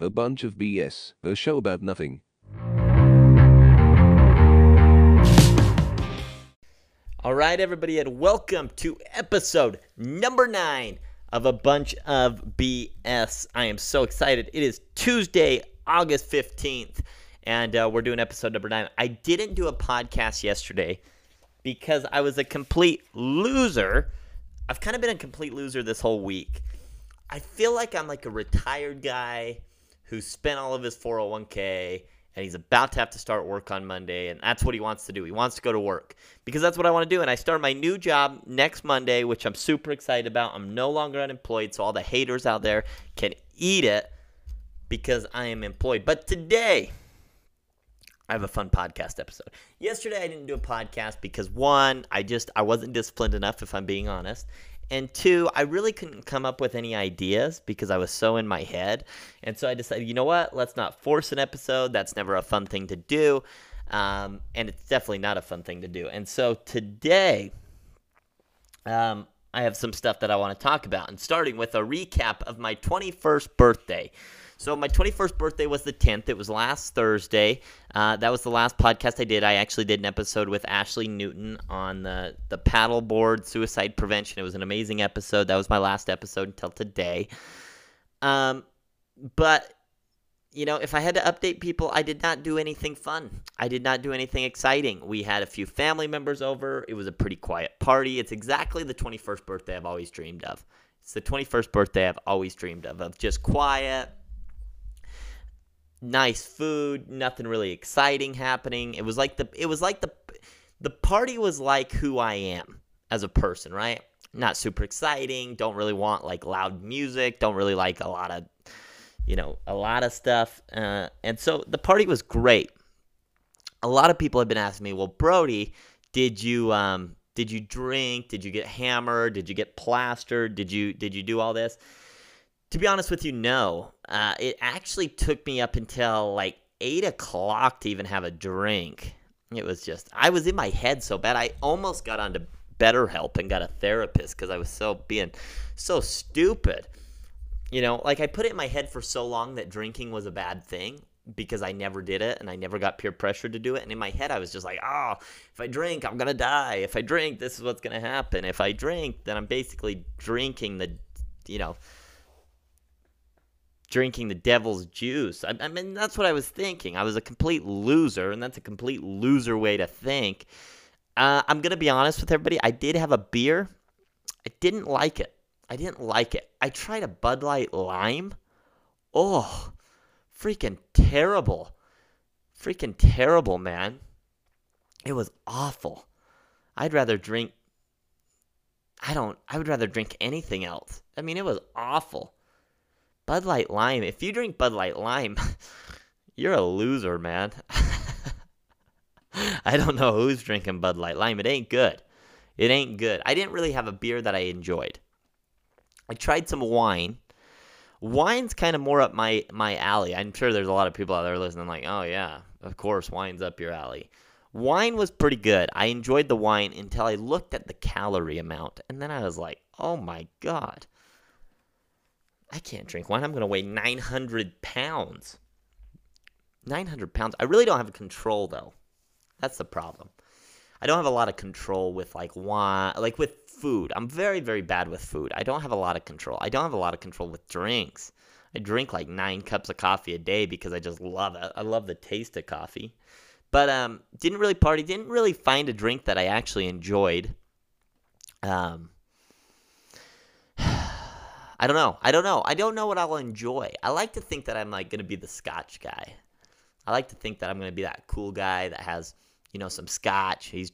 A bunch of BS, a show about nothing. All right, everybody, and welcome to episode number nine of a bunch of BS. I am so excited. It is Tuesday, August 15th, and uh, we're doing episode number nine. I didn't do a podcast yesterday because I was a complete loser. I've kind of been a complete loser this whole week. I feel like I'm like a retired guy who spent all of his 401k and he's about to have to start work on Monday, and that's what he wants to do. He wants to go to work because that's what I want to do. And I start my new job next Monday, which I'm super excited about. I'm no longer unemployed, so all the haters out there can eat it because I am employed. But today, I have a fun podcast episode. Yesterday, I didn't do a podcast because one, I just I wasn't disciplined enough, if I'm being honest. And two, I really couldn't come up with any ideas because I was so in my head. And so I decided, you know what? Let's not force an episode. That's never a fun thing to do. Um, and it's definitely not a fun thing to do. And so today, um, I have some stuff that I want to talk about. And starting with a recap of my 21st birthday. So my 21st birthday was the 10th. It was last Thursday. Uh, that was the last podcast I did. I actually did an episode with Ashley Newton on the the paddleboard suicide prevention. It was an amazing episode. That was my last episode until today. Um, but you know, if I had to update people, I did not do anything fun. I did not do anything exciting. We had a few family members over. It was a pretty quiet party. It's exactly the 21st birthday I've always dreamed of. It's the 21st birthday I've always dreamed of, of just quiet, nice food, nothing really exciting happening. It was like the it was like the the party was like who I am as a person, right? Not super exciting, don't really want like loud music, don't really like a lot of you know, a lot of stuff. Uh, and so the party was great. A lot of people have been asking me, "Well, Brody, did you um did you drink? Did you get hammered? Did you get plastered? Did you did you do all this?" To be honest with you, no. Uh, it actually took me up until like eight o'clock to even have a drink. It was just I was in my head so bad. I almost got onto BetterHelp and got a therapist because I was so being so stupid. You know, like I put it in my head for so long that drinking was a bad thing because I never did it and I never got peer pressure to do it. And in my head, I was just like, oh, if I drink, I'm going to die. If I drink, this is what's going to happen. If I drink, then I'm basically drinking the, you know, drinking the devil's juice. I, I, mean, that's what I was thinking. I was a complete loser, and that's a complete loser way to think. Uh, I'm going to be honest with everybody. I did have a beer. I didn't like it. I didn't like it. I tried a Bud Light Lime. Oh, freaking terrible. Freaking terrible, man. It was awful. I'd rather drink. I don't. I would rather drink anything else. I mean, it was awful. Bud Light Lime. If you drink Bud Light Lime, you're a loser, man. I don't know who's drinking Bud Light Lime. It ain't good. It ain't good. I didn't really have a beer that I enjoyed. I tried some wine. Wine's kind of more up my my alley. I'm sure there's a lot of people out there listening like, "Oh yeah, of course, wine's up your alley." Wine was pretty good. I enjoyed the wine until I looked at the calorie amount and then I was like, "Oh my god." I can't drink wine. I'm going to weigh 900 pounds. 900 pounds. I really don't have control, though. That's the problem. I don't have a lot of control with like wine, like with food. I'm very, very bad with food. I don't have a lot of control. I don't have a lot of control with drinks. I drink like nine cups of coffee a day because I just love it. I love the taste of coffee. But um, didn't really party. Didn't really find a drink that I actually enjoyed. Um, I don't know. I don't know. I don't know what I'll enjoy. I like to think that I'm like going to be the scotch guy. I like to think that I'm going to be that cool guy that has, you know, some scotch. He's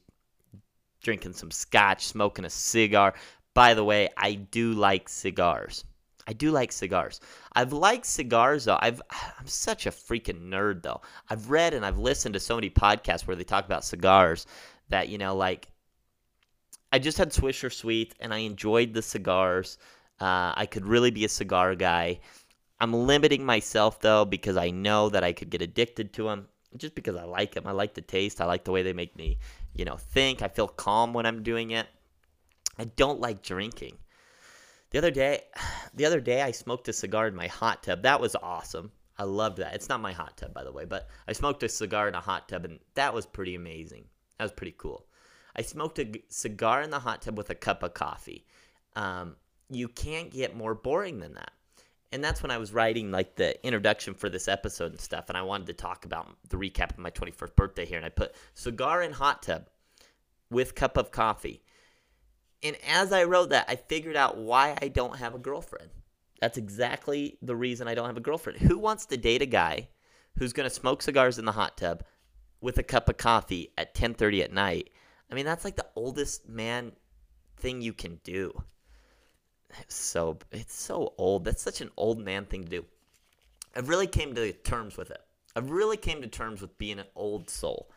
drinking some scotch, smoking a cigar. By the way, I do like cigars. I do like cigars. I've liked cigars though. I've I'm such a freaking nerd though. I've read and I've listened to so many podcasts where they talk about cigars that, you know, like I just had Swisher Sweet and I enjoyed the cigars. Uh, I could really be a cigar guy. I'm limiting myself though because I know that I could get addicted to them just because I like them. I like the taste. I like the way they make me, you know, think. I feel calm when I'm doing it. I don't like drinking. The other day, the other day I smoked a cigar in my hot tub. That was awesome. I loved that. It's not my hot tub, by the way, but I smoked a cigar in a hot tub, and that was pretty amazing. That was pretty cool. I smoked a cigar in the hot tub with a cup of coffee. Um, you can't get more boring than that. And that's when I was writing like the introduction for this episode and stuff, and I wanted to talk about the recap of my 21st birthday here, and I put cigar in hot tub with cup of coffee. And as I wrote that, I figured out why I don't have a girlfriend. That's exactly the reason I don't have a girlfriend. Who wants to date a guy who's going to smoke cigars in the hot tub with a cup of coffee at 10:30 at night? I mean, that's like the oldest man thing you can do. It's so it's so old. That's such an old man thing to do. I really came to terms with it. I really came to terms with being an old soul.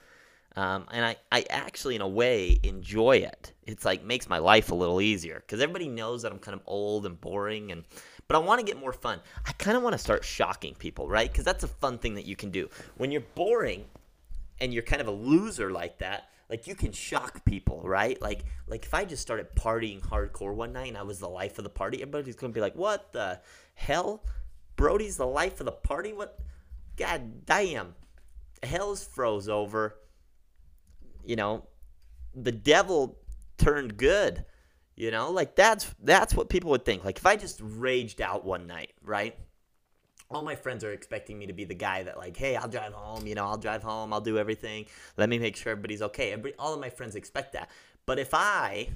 Um, and I, I actually, in a way, enjoy it. It's like makes my life a little easier because everybody knows that I'm kind of old and boring, and but I want to get more fun. I kind of want to start shocking people, right? Because that's a fun thing that you can do when you're boring and you're kind of a loser like that. Like you can shock people, right? Like like if I just started partying hardcore one night and I was the life of the party, everybody's gonna be like, "What the hell? Brody's the life of the party? What? God damn! Hell's froze over." you know, the devil turned good. You know, like that's that's what people would think. Like if I just raged out one night, right? All my friends are expecting me to be the guy that like, hey, I'll drive home, you know, I'll drive home, I'll do everything. Let me make sure everybody's okay. Everybody, all of my friends expect that. But if I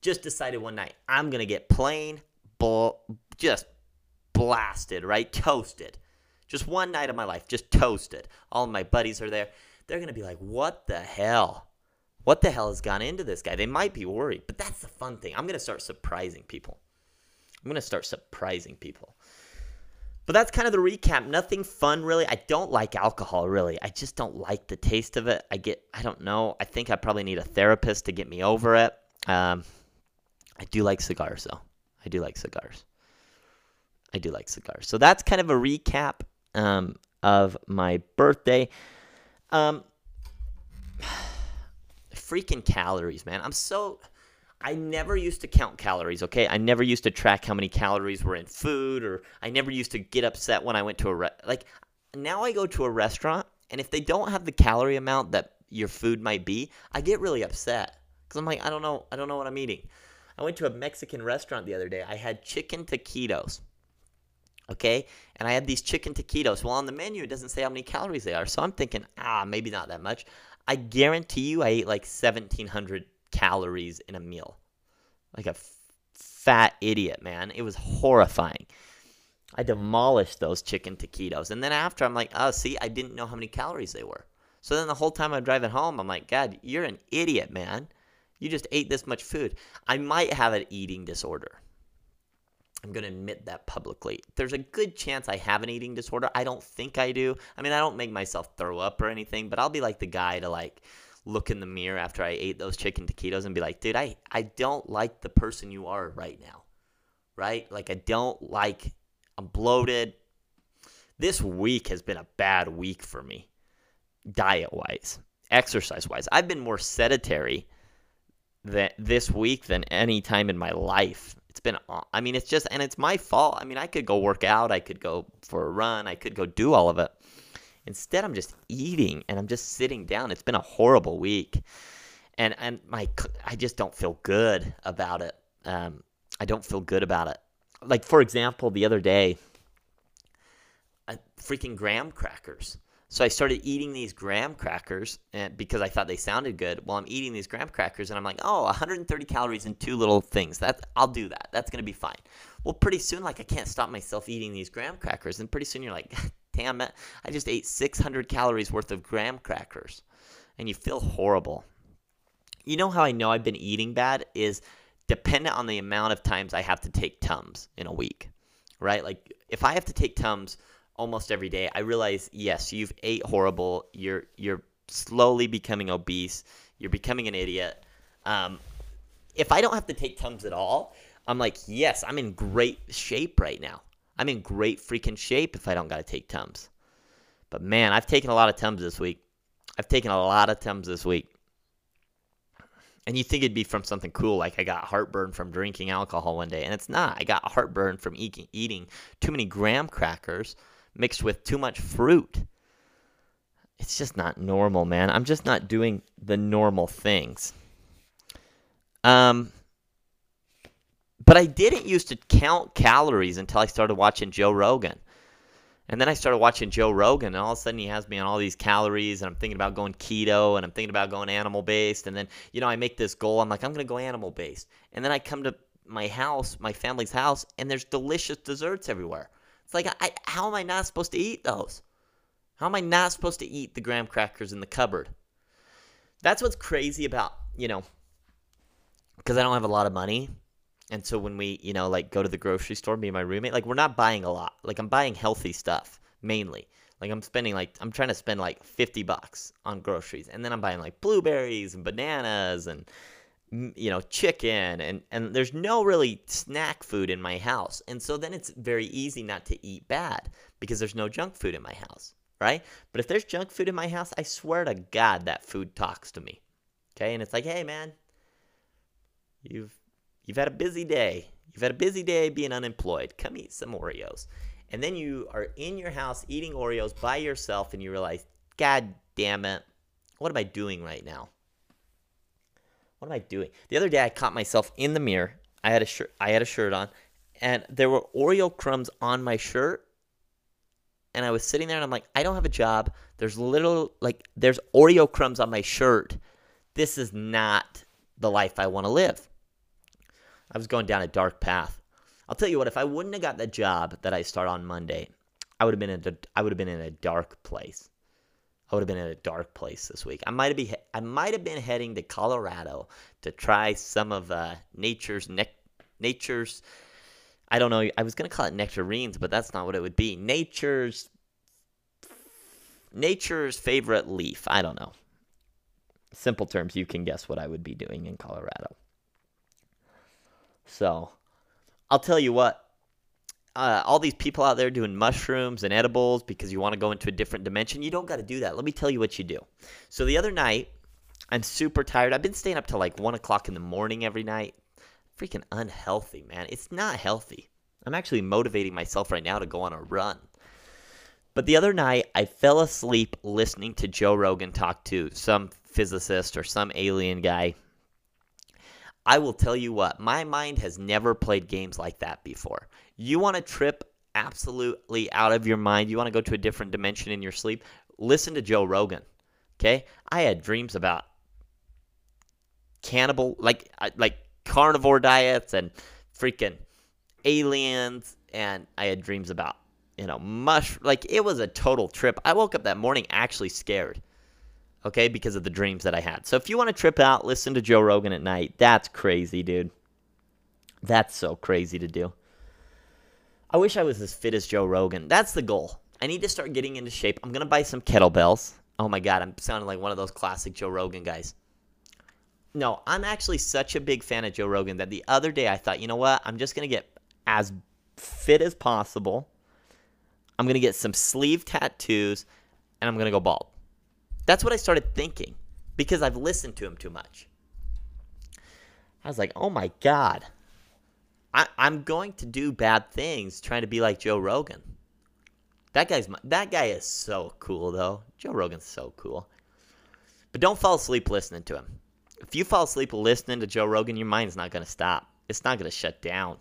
just decided one night I'm gonna get plain bull just blasted, right? Toasted. Just one night of my life, just toasted. All my buddies are there they're to be like, what the hell? What the hell has gone into this guy? They might be worried, but that's the fun thing. I'm to start surprising people. I'm to start surprising people. But that's kind of the recap. Nothing fun, really. I don't like alcohol, really. I just don't like the taste of it. I get, I don't know. I think I probably need a therapist to get me over it. Um, I do like cigars, though. I do like cigars. I do like cigars. So that's kind of a recap um, of my birthday. Um, freaking calories, man. I'm so. I never used to count calories, okay? I never used to track how many calories were in food, or I never used to get upset when I went to a re- like. Now I go to a restaurant, and if they don't have the calorie amount that your food might be, I get really upset because I'm like, I don't know, I don't know what I'm eating. I went to a Mexican restaurant the other day. I had chicken taquitos okay? And I had these chicken taquitos. Well, on the menu, it doesn't say how many calories they are. So I'm thinking, ah, maybe not that much. I guarantee you I ate like 1,700 calories in a meal. Like a f- fat idiot, man. It was horrifying. I demolished those chicken taquitos. And then after, I'm like, oh, see, I didn't know how many calories they were. So then the whole time I'm driving home, I'm like, God, you're an idiot, man. You just ate this much food. I might have an eating disorder. I'm going to admit that publicly. There's a good chance I have an eating disorder. I don't think I do. I mean, I don't make myself throw up or anything, but I'll be like the guy to like look in the mirror after I ate those chicken taquitos and be like, dude, I, I don't like the person you are right now. Right? Like, I don't like, I'm bloated. This week has been a bad week for me, diet wise, exercise wise. I've been more sedentary than this week than any time in my life it's been, I mean, it's just, and it's my fault. I mean, I could go work out, I could go for a run, I could go do all of it. Instead, I'm just eating and I'm just sitting down. It's been a horrible week, and and my I just don't feel good about it. Um, I don't feel good about it. Like for example, the other day, I, freaking graham crackers. So I started eating these graham crackers and because I thought they sounded good. Well, I'm eating these graham crackers and I'm like, oh, 130 calories in two little things. That I'll do that. That's gonna be fine. Well, pretty soon, like I can't stop myself eating these graham crackers, and pretty soon you're like, damn it, I just ate 600 calories worth of graham crackers, and you feel horrible. You know how I know I've been eating bad is dependent on the amount of times I have to take Tums in a week, right? Like if I have to take Tums almost every day, I realize yes, you've ate horrible. You're you're slowly becoming obese. You're becoming an idiot. Um, if I don't have to take Tums at all, I'm like, yes, I'm in great shape right now. I'm in great freaking shape if I don't got to take Tums. But man, I've taken a lot of Tums this week. I've taken a lot of Tums this week. And you think it'd be from something cool, like I got heartburn from drinking alcohol one day, and it's not. I got heartburn from eating, eating too many graham crackers mixed with too much fruit. It's just not normal, man. I'm just not doing the normal things. Um, but I didn't used to count calories until I started watching Joe Rogan. And then I started watching Joe Rogan, and all of a sudden he has me on all these calories, and I'm thinking about going keto, and I'm thinking about going animal based. And then, you know, I make this goal. I'm like, I'm going to go animal based. And then I come to my house, my family's house, and there's delicious desserts everywhere. It's like, I, how am I not supposed to eat those? How am I not supposed to eat the graham crackers in the cupboard? That's what's crazy about, you know, because I don't have a lot of money. And so when we, you know, like go to the grocery store, me and my roommate, like we're not buying a lot. Like I'm buying healthy stuff mainly. Like I'm spending like I'm trying to spend like 50 bucks on groceries. And then I'm buying like blueberries and bananas and you know, chicken and and there's no really snack food in my house. And so then it's very easy not to eat bad because there's no junk food in my house, right? But if there's junk food in my house, I swear to god that food talks to me. Okay? And it's like, "Hey man, you've you've had a busy day. You've had a busy day being unemployed. Come eat some Oreos." And then you are in your house eating Oreos by yourself and you realize, "God damn it. What am I doing right now?" what am I doing? The other day I caught myself in the mirror. I had a shirt I had a shirt on and there were Oreo crumbs on my shirt. And I was sitting there and I'm like, I don't have a job. There's little like there's Oreo crumbs on my shirt. This is not the life I want to live. I was going down a dark path. I'll tell you what, if I wouldn't have got the job that I start on Monday, I would have been in a, I would have been in a dark place. I would have been in a dark place this week. I might have been I might have been heading to Colorado to try some of uh, nature's ne- nature's. I don't know. I was gonna call it nectarines, but that's not what it would be. Nature's nature's favorite leaf. I don't know. Simple terms, you can guess what I would be doing in Colorado. So, I'll tell you what uh, all these people out there doing mushrooms and edibles because you want to go into a different dimension. You don't got to do that. Let me tell you what you do. So the other night, I'm super tired. I've been staying up till like one o'clock in the morning every night. Freaking unhealthy, man. It's not healthy. I'm actually motivating myself right now to go on a run. But the other night, I fell asleep listening to Joe Rogan talk to some physicist or some alien guy. I will tell you what, my mind has never played games like that before. You want to trip absolutely out of your mind, you want to go to a different dimension in your sleep, listen to Joe Rogan. Okay? I had dreams about cannibal like like carnivore diets and freaking aliens and I had dreams about you know mush like it was a total trip. I woke up that morning actually scared. Okay, because of the dreams that I had. So if you want to trip out, listen to Joe Rogan at night. That's crazy, dude. That's so crazy to do. I wish I was as fit as Joe Rogan. That's the goal. I need to start getting into shape. I'm gonna buy some kettlebells. Oh my god, I'm sounding like one of those classic Joe Rogan guys. No, I'm actually such a big fan of Joe Rogan that the other day I thought, you know what? I'm just gonna get as fit as possible. I'm gonna get some sleeve tattoos, and I'm gonna go bald. That's what I started thinking because I've listened to him too much. I was like, oh my god, I, I'm going to do bad things trying to be like Joe Rogan. That guy's my, that guy is so cool though. Joe Rogan's so cool. But don't fall asleep listening to him. If you fall asleep listening to Joe Rogan, your mind's not going to stop. It's not going to shut down.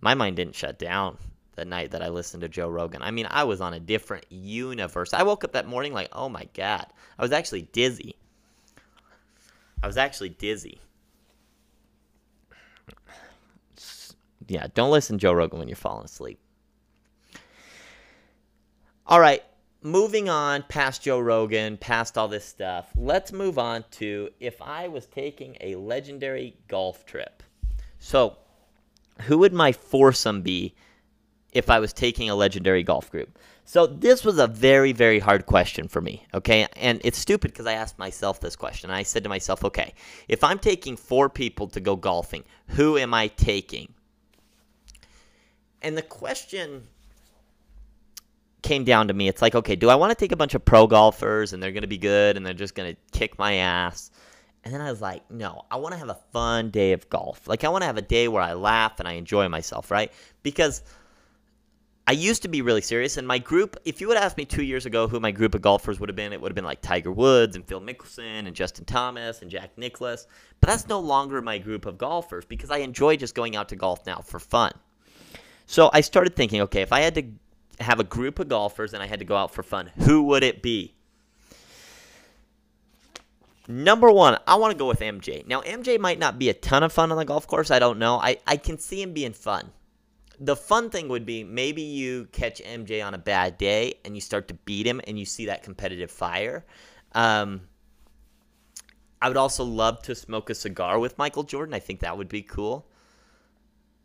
My mind didn't shut down the night that I listened to Joe Rogan. I mean, I was on a different universe. I woke up that morning like, "Oh my god." I was actually dizzy. I was actually dizzy. yeah, don't listen to Joe Rogan when you're falling asleep. All right, moving on past Joe Rogan, past all this stuff, let's move on to if I was taking a legendary golf trip. So, who would my foursome be if I was taking a legendary golf group? So, this was a very, very hard question for me, okay? And it's stupid because I asked myself this question. I said to myself, okay, if I'm taking four people to go golfing, who am I taking? And the question came down to me. It's like, okay, do I want to take a bunch of pro golfers and they're going to be good and they're just going to kick my ass? And then I was like, no, I want to have a fun day of golf. Like, I want to have a day where I laugh and I enjoy myself, right? Because I used to be really serious, and my group, if you would have asked me two years ago who my group of golfers would have been, it would have been like Tiger Woods and Phil Mickelson and Justin Thomas and Jack Nicklaus. But that's no longer my group of golfers because I enjoy just going out to golf now for fun. So I started thinking, okay, if I had to have a group of golfers and I had to go out for fun, who would it be? Number one, I want to go with MJ. Now, MJ might not be a ton of fun on the golf course. I don't know. I, I can see him being fun the fun thing would be maybe you catch MJ on a bad day and you start to beat him and you see that competitive fire. Um, I would also love to smoke a cigar with Michael Jordan. I think that would be cool.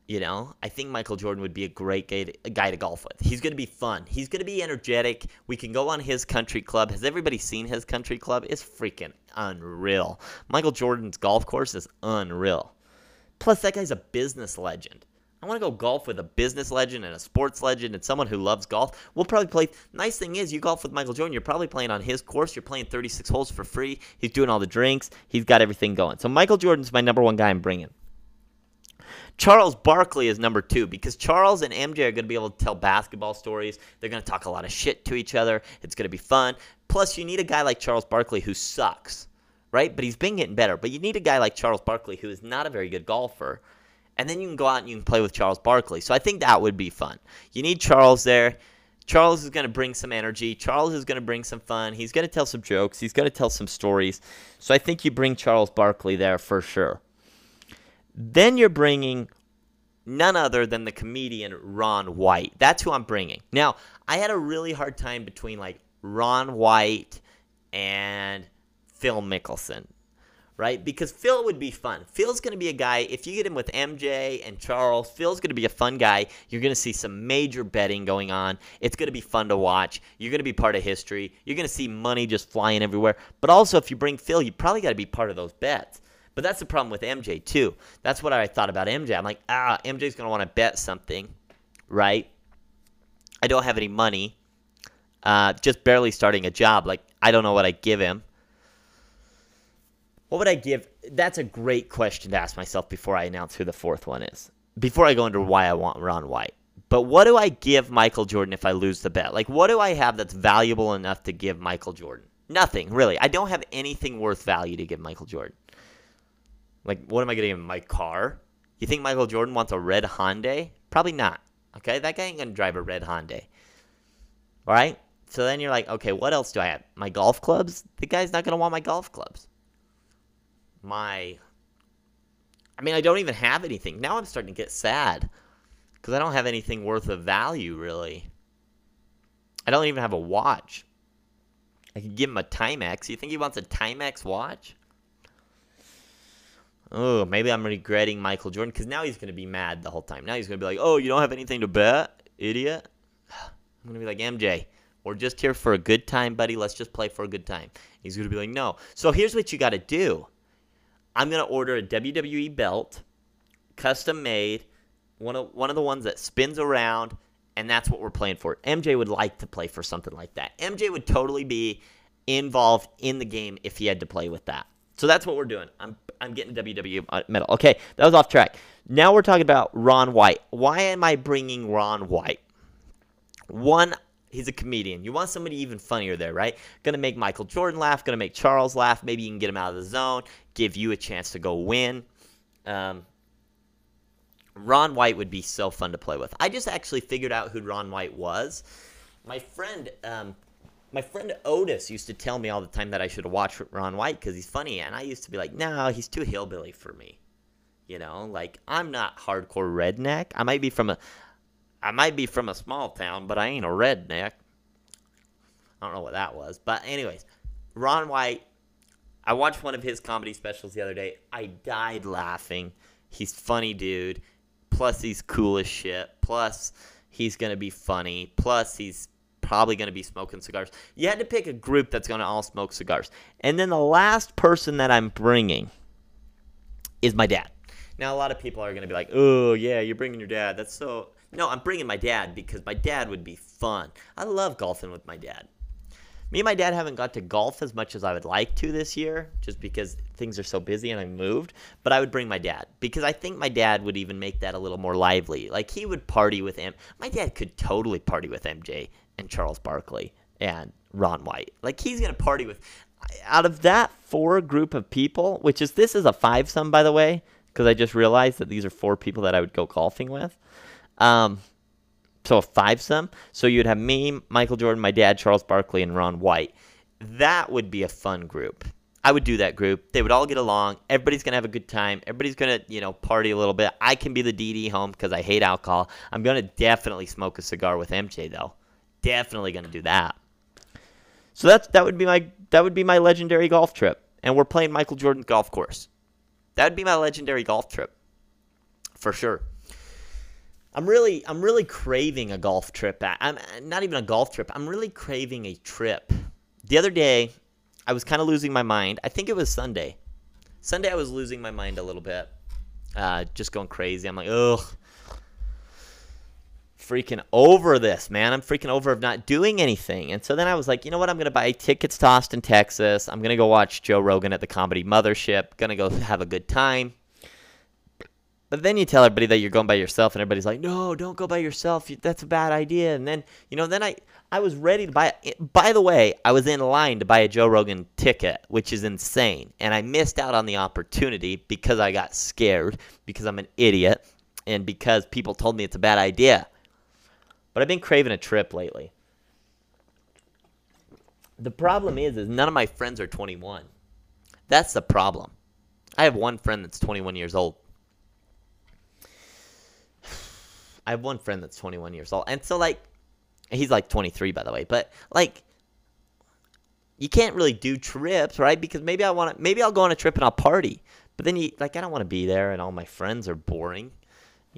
You know, I think Michael Jordan would be a great guy to, guy to golf with. He's going to be fun. He's going to be energetic. We can go on his country club. Has everybody seen his country club? It's freaking unreal. Michael Jordan's golf course is unreal. Plus, that guy's a business legend. I want to go golf with a business legend and a sports legend and someone who loves golf. We'll probably play. Nice thing is, you golf with Michael Jordan, you're probably playing on his course. You're playing 36 holes for free. He's doing all the drinks. He's got everything going. So Michael Jordan's my number one guy I'm bringing. Charles Barkley is number two because Charles and MJ are going to be able to tell basketball stories. They're going to talk a lot of shit to each other. It's going to be fun. Plus, you need a guy like Charles Barkley who sucks, right? But he's been getting better. But you need a guy like Charles Barkley who is not a very good golfer and then you can go out and you can play with Charles Barkley. So I think that would be fun. You need Charles there. Charles is going to bring some energy. Charles is going to bring some fun. He's going to tell some jokes. He's going to tell some stories. So I think you bring Charles Barkley there for sure. Then you're bringing none other than the comedian Ron White. That's who I'm bringing. Now, I had a really hard time between like Ron White and Phil Mickelson right? Because Phil would be fun. Phil's going to be a guy, if you get him with MJ and Charles, Phil's going to be a fun guy. You're going to see some major betting going on. It's going to be fun to watch. You're going to be part of history. You're going to see money just flying everywhere. But also, if you bring Phil, you probably got to be part of those bets. But that's the problem with MJ, too. That's what I thought about MJ. I'm like, ah, MJ's going to want to bet something, right? I don't have any money. Uh, just barely starting a job. Like, I don't know what I give him. What would I give? That's a great question to ask myself before I announce who the fourth one is. Before I go into why I want Ron White. But what do I give Michael Jordan if I lose the bet? Like, what do I have that's valuable enough to give Michael Jordan? Nothing, really. I don't have anything worth value to give Michael Jordan. Like, what am I going to give him? My car? You think Michael Jordan wants a red Hyundai? Probably not. Okay, that guy ain't going to drive a red Hyundai. All right? So then you're like, okay, what else do I have? My golf clubs? The guy's not going to want my golf clubs my I mean, I don't even have anything. Now I'm starting to get sad because I don't have anything worth of value, really. I don't even have a watch. I could give him a Timex. You think he wants a Timex watch? Oh, maybe I'm regretting Michael Jordan because now he's going to be mad the whole time. Now he's going to be like, oh, you don't have anything to bet, idiot? I'm going to be like, MJ, we're just here for a good time, buddy. Let's just play for a good time. He's going to be like, no. So here's what you got to do I'm gonna order a WWE belt, custom made, one of one of the ones that spins around, and that's what we're playing for. MJ would like to play for something like that. MJ would totally be involved in the game if he had to play with that. So that's what we're doing. I'm I'm getting WWE uh, medal. Okay, that was off track. Now we're talking about Ron White. Why am I bringing Ron White? One, he's a comedian. You want somebody even funnier there, right? Gonna make Michael Jordan laugh, gonna make Charles laugh. Maybe you can get him out of the zone, give you a chance to go win. Um, Ron White would be so fun to play with. I just actually figured out who Ron White was. My friend, um, my friend Otis used to tell me all the time that I should watch Ron White because he's funny, and I used to be like, no, he's too hillbilly for me. You know, like I'm not hardcore redneck. I might be from a I might be from a small town, but I ain't a redneck. I don't know what that was. But, anyways, Ron White, I watched one of his comedy specials the other day. I died laughing. He's funny, dude. Plus, he's cool as shit. Plus, he's going to be funny. Plus, he's probably going to be smoking cigars. You had to pick a group that's going to all smoke cigars. And then the last person that I'm bringing is my dad. Now, a lot of people are going to be like, oh, yeah, you're bringing your dad. That's so no, I'm bringing my dad because my dad would be fun. I love golfing with my dad. Me and my dad haven't got to golf as much as I would like to this year, just because things are so busy and I moved. But I would bring my dad because I think my dad would even make that a little more lively. Like he would party with him. My dad could totally party with MJ and Charles Barkley and Ron White. Like he's gonna party with. Out of that four group of people, which is this is a five sum by the way, because I just realized that these are four people that I would go golfing with. Um, so a five sum. So you'd have me, Michael Jordan, my dad, Charles Barkley, and Ron White. That would be a fun group. I would do that group. They would all get along. Everybody's gonna have a good time. Everybody's gonna, you know, party a little bit. I can be the DD home because I hate alcohol. I'm gonna definitely smoke a cigar with MJ though. Definitely gonna do that. So that's that would be my that would be my legendary golf trip. And we're playing Michael Jordan golf course. That would be my legendary golf trip. For sure. I'm really I'm really craving a golf trip. I'm not even a golf trip. I'm really craving a trip. The other day, I was kind of losing my mind. I think it was Sunday. Sunday, I was losing my mind a little bit, uh, just going crazy. I'm like, ugh, freaking over this, man. I'm freaking over of not doing anything. And so then I was like, you know what? I'm gonna buy tickets to Austin, Texas. I'm gonna go watch Joe Rogan at the Comedy Mothership. Gonna go have a good time. But then you tell everybody that you're going by yourself, and everybody's like, "No, don't go by yourself. That's a bad idea." And then, you know, then I I was ready to buy it. By the way, I was in line to buy a Joe Rogan ticket, which is insane, and I missed out on the opportunity because I got scared because I'm an idiot and because people told me it's a bad idea. But I've been craving a trip lately. The problem is, is none of my friends are 21. That's the problem. I have one friend that's 21 years old. I have one friend that's 21 years old. And so, like, he's like 23, by the way. But, like, you can't really do trips, right? Because maybe I want to, maybe I'll go on a trip and I'll party. But then you, like, I don't want to be there and all my friends are boring.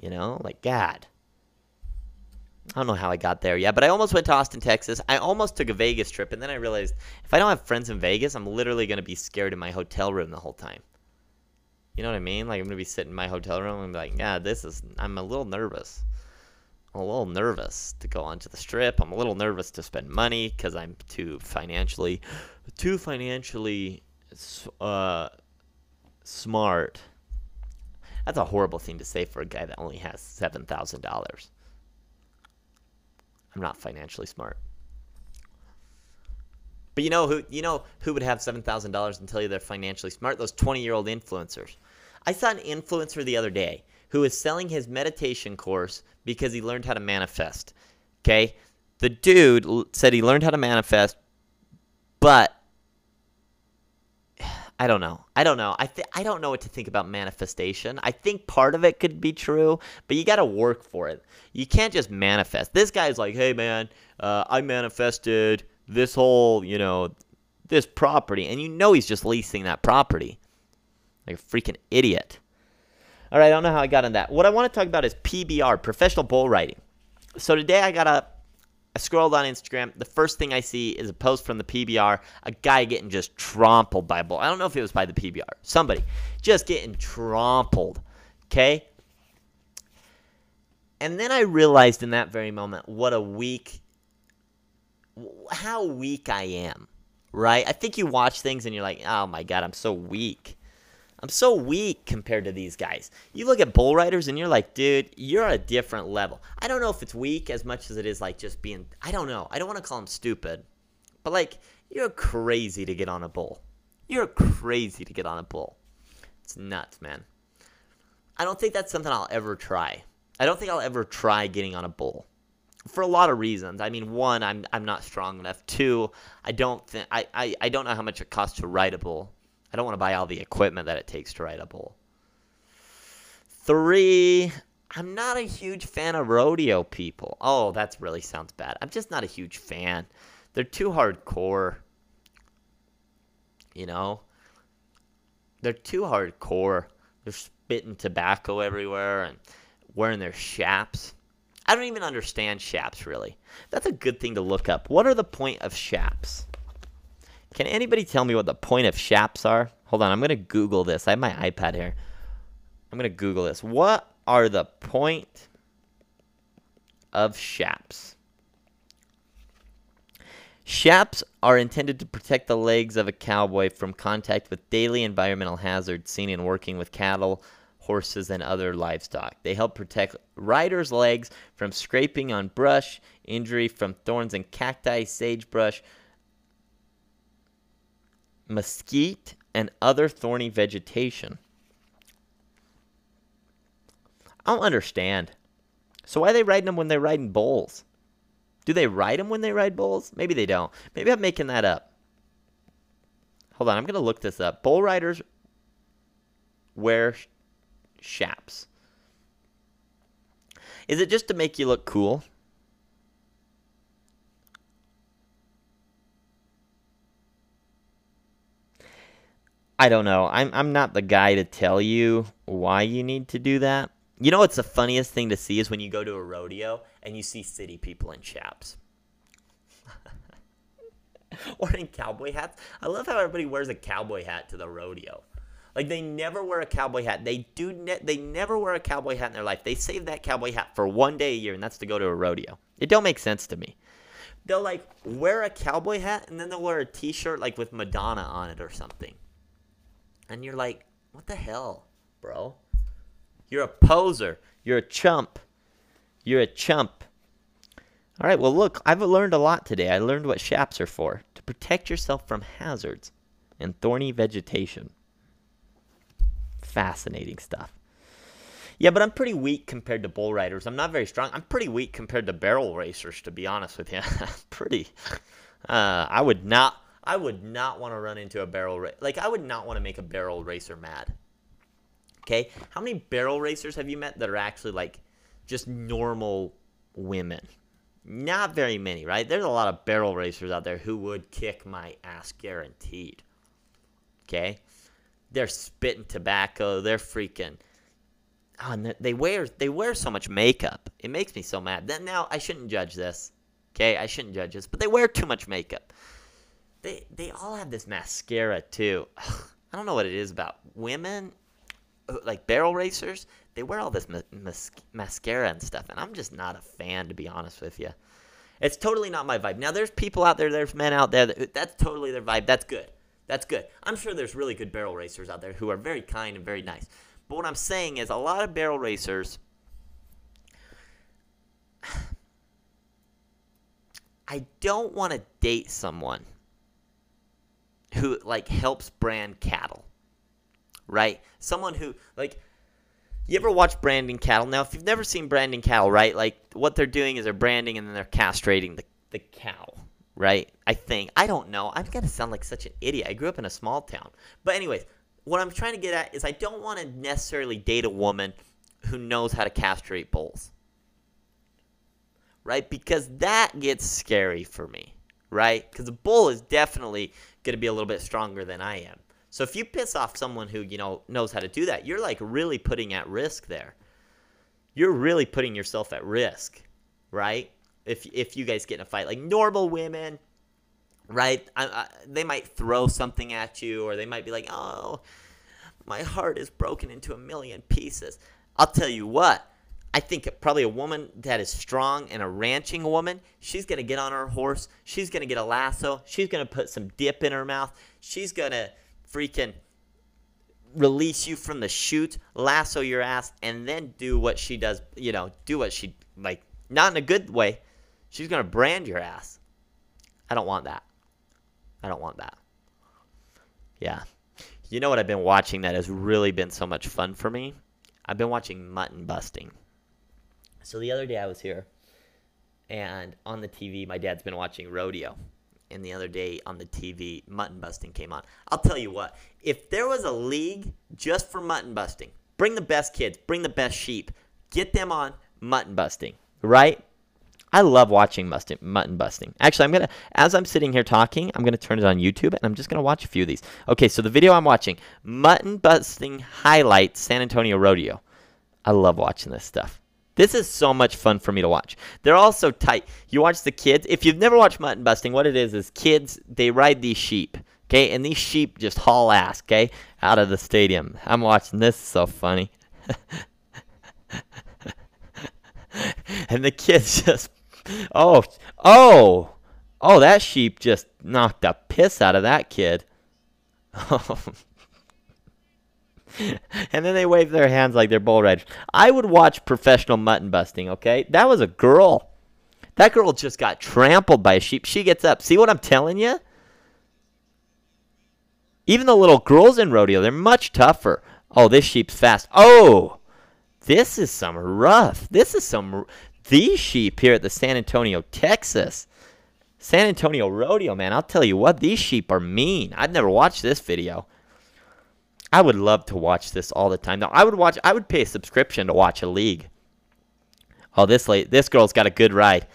You know? Like, God. I don't know how I got there yet, but I almost went to Austin, Texas. I almost took a Vegas trip, and then I realized if I don't have friends in Vegas, I'm literally going to be scared in my hotel room the whole time. You know what I mean? Like, I'm going to be sitting in my hotel room and be like, yeah, this is, I'm a little nervous. I'm a little nervous to go onto the strip. I'm a little nervous to spend money because I'm too financially, too financially uh, smart. That's a horrible thing to say for a guy that only has seven thousand dollars. I'm not financially smart. But you know who you know who would have seven thousand dollars and tell you they're financially smart? Those twenty year old influencers. I saw an influencer the other day who is selling his meditation course because he learned how to manifest. Okay? The dude said he learned how to manifest, but I don't know. I don't know. I th- I don't know what to think about manifestation. I think part of it could be true, but you got to work for it. You can't just manifest. This guy's like, "Hey man, uh, I manifested this whole, you know, this property," and you know he's just leasing that property, like a freaking idiot. All right, I don't know how I got on that. What I want to talk about is PBR, professional bull riding. So today I got up I scrolled on Instagram. The first thing I see is a post from the PBR, a guy getting just trampled by a bull. I don't know if it was by the PBR. Somebody just getting trampled. Okay? And then I realized in that very moment what a weak how weak I am. Right? I think you watch things and you're like, "Oh my god, I'm so weak." I'm so weak compared to these guys. You look at bull riders and you're like, dude, you're a different level. I don't know if it's weak as much as it is like just being, I don't know. I don't want to call them stupid, but like, you're crazy to get on a bull. You're crazy to get on a bull. It's nuts, man. I don't think that's something I'll ever try. I don't think I'll ever try getting on a bull. For a lot of reasons. I mean, one, I'm I'm not strong enough. Two, I don't think I, I, I don't know how much it costs to ride a bull. I don't want to buy all the equipment that it takes to ride a bull. Three, I'm not a huge fan of rodeo people. Oh, that really sounds bad. I'm just not a huge fan. They're too hardcore. You know? They're too hardcore. They're spitting tobacco everywhere and wearing their shaps. I don't even understand shaps, really. That's a good thing to look up. What are the point of chaps? Can anybody tell me what the point of shaps are? Hold on, I'm going to Google this. I have my iPad here. I'm going to Google this. What are the point of shaps? Shaps are intended to protect the legs of a cowboy from contact with daily environmental hazards seen in working with cattle, horses, and other livestock. They help protect riders' legs from scraping on brush, injury from thorns and cacti, sagebrush, mesquite, and other thorny vegetation. I don't understand. So why are they riding them when they're riding bulls? Do they ride them when they ride bulls? Maybe they don't. Maybe I'm making that up. Hold on, I'm gonna look this up. Bull riders wear sh- shaps. Is it just to make you look cool? I don't know. I'm I'm not the guy to tell you why you need to do that. You know what's the funniest thing to see is when you go to a rodeo and you see city people in chaps. or in cowboy hats. I love how everybody wears a cowboy hat to the rodeo. Like they never wear a cowboy hat. They do ne- they never wear a cowboy hat in their life. They save that cowboy hat for one day a year and that's to go to a rodeo. It don't make sense to me. They'll like wear a cowboy hat and then they'll wear a t-shirt like with Madonna on it or something. And you're like, "What the hell, bro?" You're a poser. You're a chump. You're a chump. All right, well, look, I've learned a lot today. I learned what shaps are for to protect yourself from hazards and thorny vegetation. Fascinating stuff. Yeah, but I'm pretty weak compared to bull riders. I'm not very strong. I'm pretty weak compared to barrel racers, to be honest with you. pretty. Uh, I would not. I would not want to run into a barrel ra- like I would not want to make a barrel racer mad. Okay, how many barrel racers have you met that are actually like just normal women? Not very many, right? There's a lot of barrel racers out there who would kick my ass guaranteed. Okay, they're spitting tobacco. They're freaking. Oh, and they wear they wear so much makeup. It makes me so mad. Then now I shouldn't judge this. Okay, I shouldn't judge this, but they wear too much makeup. They they all have this mascara too. I don't know what it is about women uh, like barrel racers, they wear all this ma- mas- mascara and stuff, and I'm just not a fan, to be honest with you. It's totally not my vibe. Now, there's people out there, there's men out there that that's totally their vibe. That's good. That's good. I'm sure there's really good barrel racers out there who are very kind and very nice. But what I'm saying is, a lot of barrel racers. I don't want to date someone who like helps brand cattle right? Someone who like you ever watch branding cattle? Now, if you've never seen branding cattle, right? Like what they're doing is they're branding and then they're castrating the the cow, right? I think I don't know. I'm gonna sound like such an idiot. I grew up in a small town, but anyways, what I'm trying to get at is I don't want to necessarily date a woman who knows how to castrate bulls, right? Because that gets scary for me, right? Because a bull is definitely going to be a little bit stronger than I am. So if you piss off someone who, you know, knows how to do that, you're like really putting at risk there. You're really putting yourself at risk, right? If if you guys get in a fight like normal women, right? I, I, they might throw something at you or they might be like, "Oh, my heart is broken into a million pieces." I'll tell you what. I think probably a woman that is strong and a ranching woman, she's going to get on her horse. She's going to get a lasso. She's going to put some dip in her mouth. She's going to freaking release you from the chute, lasso your ass, and then do what she does, you know, do what she, like, not in a good way. She's going to brand your ass. I don't want that. I don't want that. Yeah. You know what I've been watching that has really been so much fun for me? I've been watching mutton busting. So the other day I was here, and on the TV, my dad's been watching rodeo and the other day on the TV, mutton busting came on. I'll tell you what, if there was a league just for mutton busting, bring the best kids, bring the best sheep, get them on mutton busting, right? I love watching mutton mutton busting. Actually, I'm gonna as I'm sitting here talking, I'm gonna turn it on YouTube and I'm just gonna watch a few of these. Okay, so the video I'm watching, mutton busting highlights San Antonio Rodeo. I love watching this stuff. This is so much fun for me to watch. They're all so tight. You watch the kids. If you've never watched mutton busting, what it is is kids they ride these sheep, okay, and these sheep just haul ass, okay, out of the stadium. I'm watching this. So funny. and the kids just, oh, oh, Oh, that sheep just knocked the piss out of that kid. Oh. and then they wave their hands like they're bull riders. I would watch professional mutton busting, okay? That was a girl. That girl just got trampled by a sheep. She gets up. See what I'm telling you? Even the little girls in rodeo, they're much tougher. Oh, this sheep's fast. Oh, this is some rough. This is some. These sheep here at the San Antonio, Texas. San Antonio Rodeo, man. I'll tell you what, these sheep are mean. I've never watched this video. I would love to watch this all the time. Now, I would watch. I would pay a subscription to watch a league. Oh, this late. This girl's got a good ride.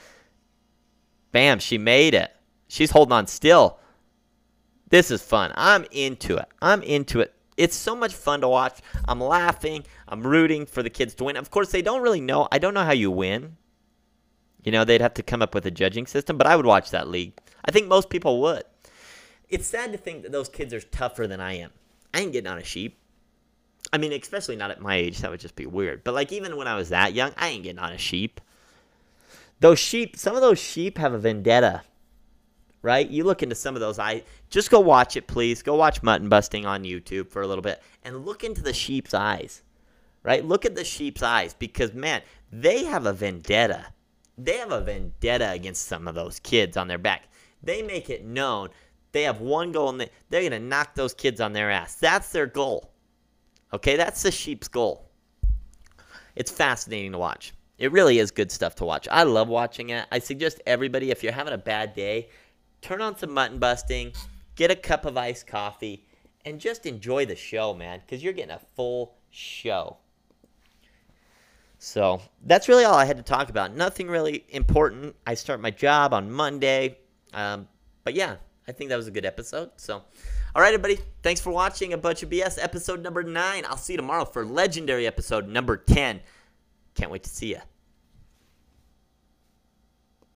Bam, she made it. She's holding on still. This is fun. I'm into it. I'm into it. It's so much fun to watch. I'm laughing. I'm rooting for the kids to win. Of course, they don't really know. I don't know how you win. You know, they'd have to come up with a judging system, but I would watch that league. I think most people would. It's sad to think that those kids are tougher than I am. I ain't getting on a sheep. I mean, especially not at my age. That would just be weird. But like even when I was that young, I ain't getting on a sheep. Those sheep, some of those sheep have a vendetta. Right? You look into some of those I just go watch it, please. Go watch mutton busting on YouTube for a little bit and look into the sheep's eyes. Right? Look at the sheep's eyes because man, they have a vendetta. They have a vendetta against some of those kids on their back. They make it known they have one goal and they, they're going to knock those kids on their ass. That's their goal. Okay, that's the sheep's goal. It's fascinating to watch. It really is good stuff to watch. I love watching it. I suggest everybody, if you're having a bad day, turn on some mutton busting, get a cup of iced coffee, and just enjoy the show, man, because you're getting a full show. So that's really all I had to talk about. Nothing really important. I start my job on Monday. Um, but yeah, I think that was a good episode. So, all right, everybody. Thanks for watching a bunch of BS episode number nine. I'll see you tomorrow for legendary episode number 10. Can't wait to see you.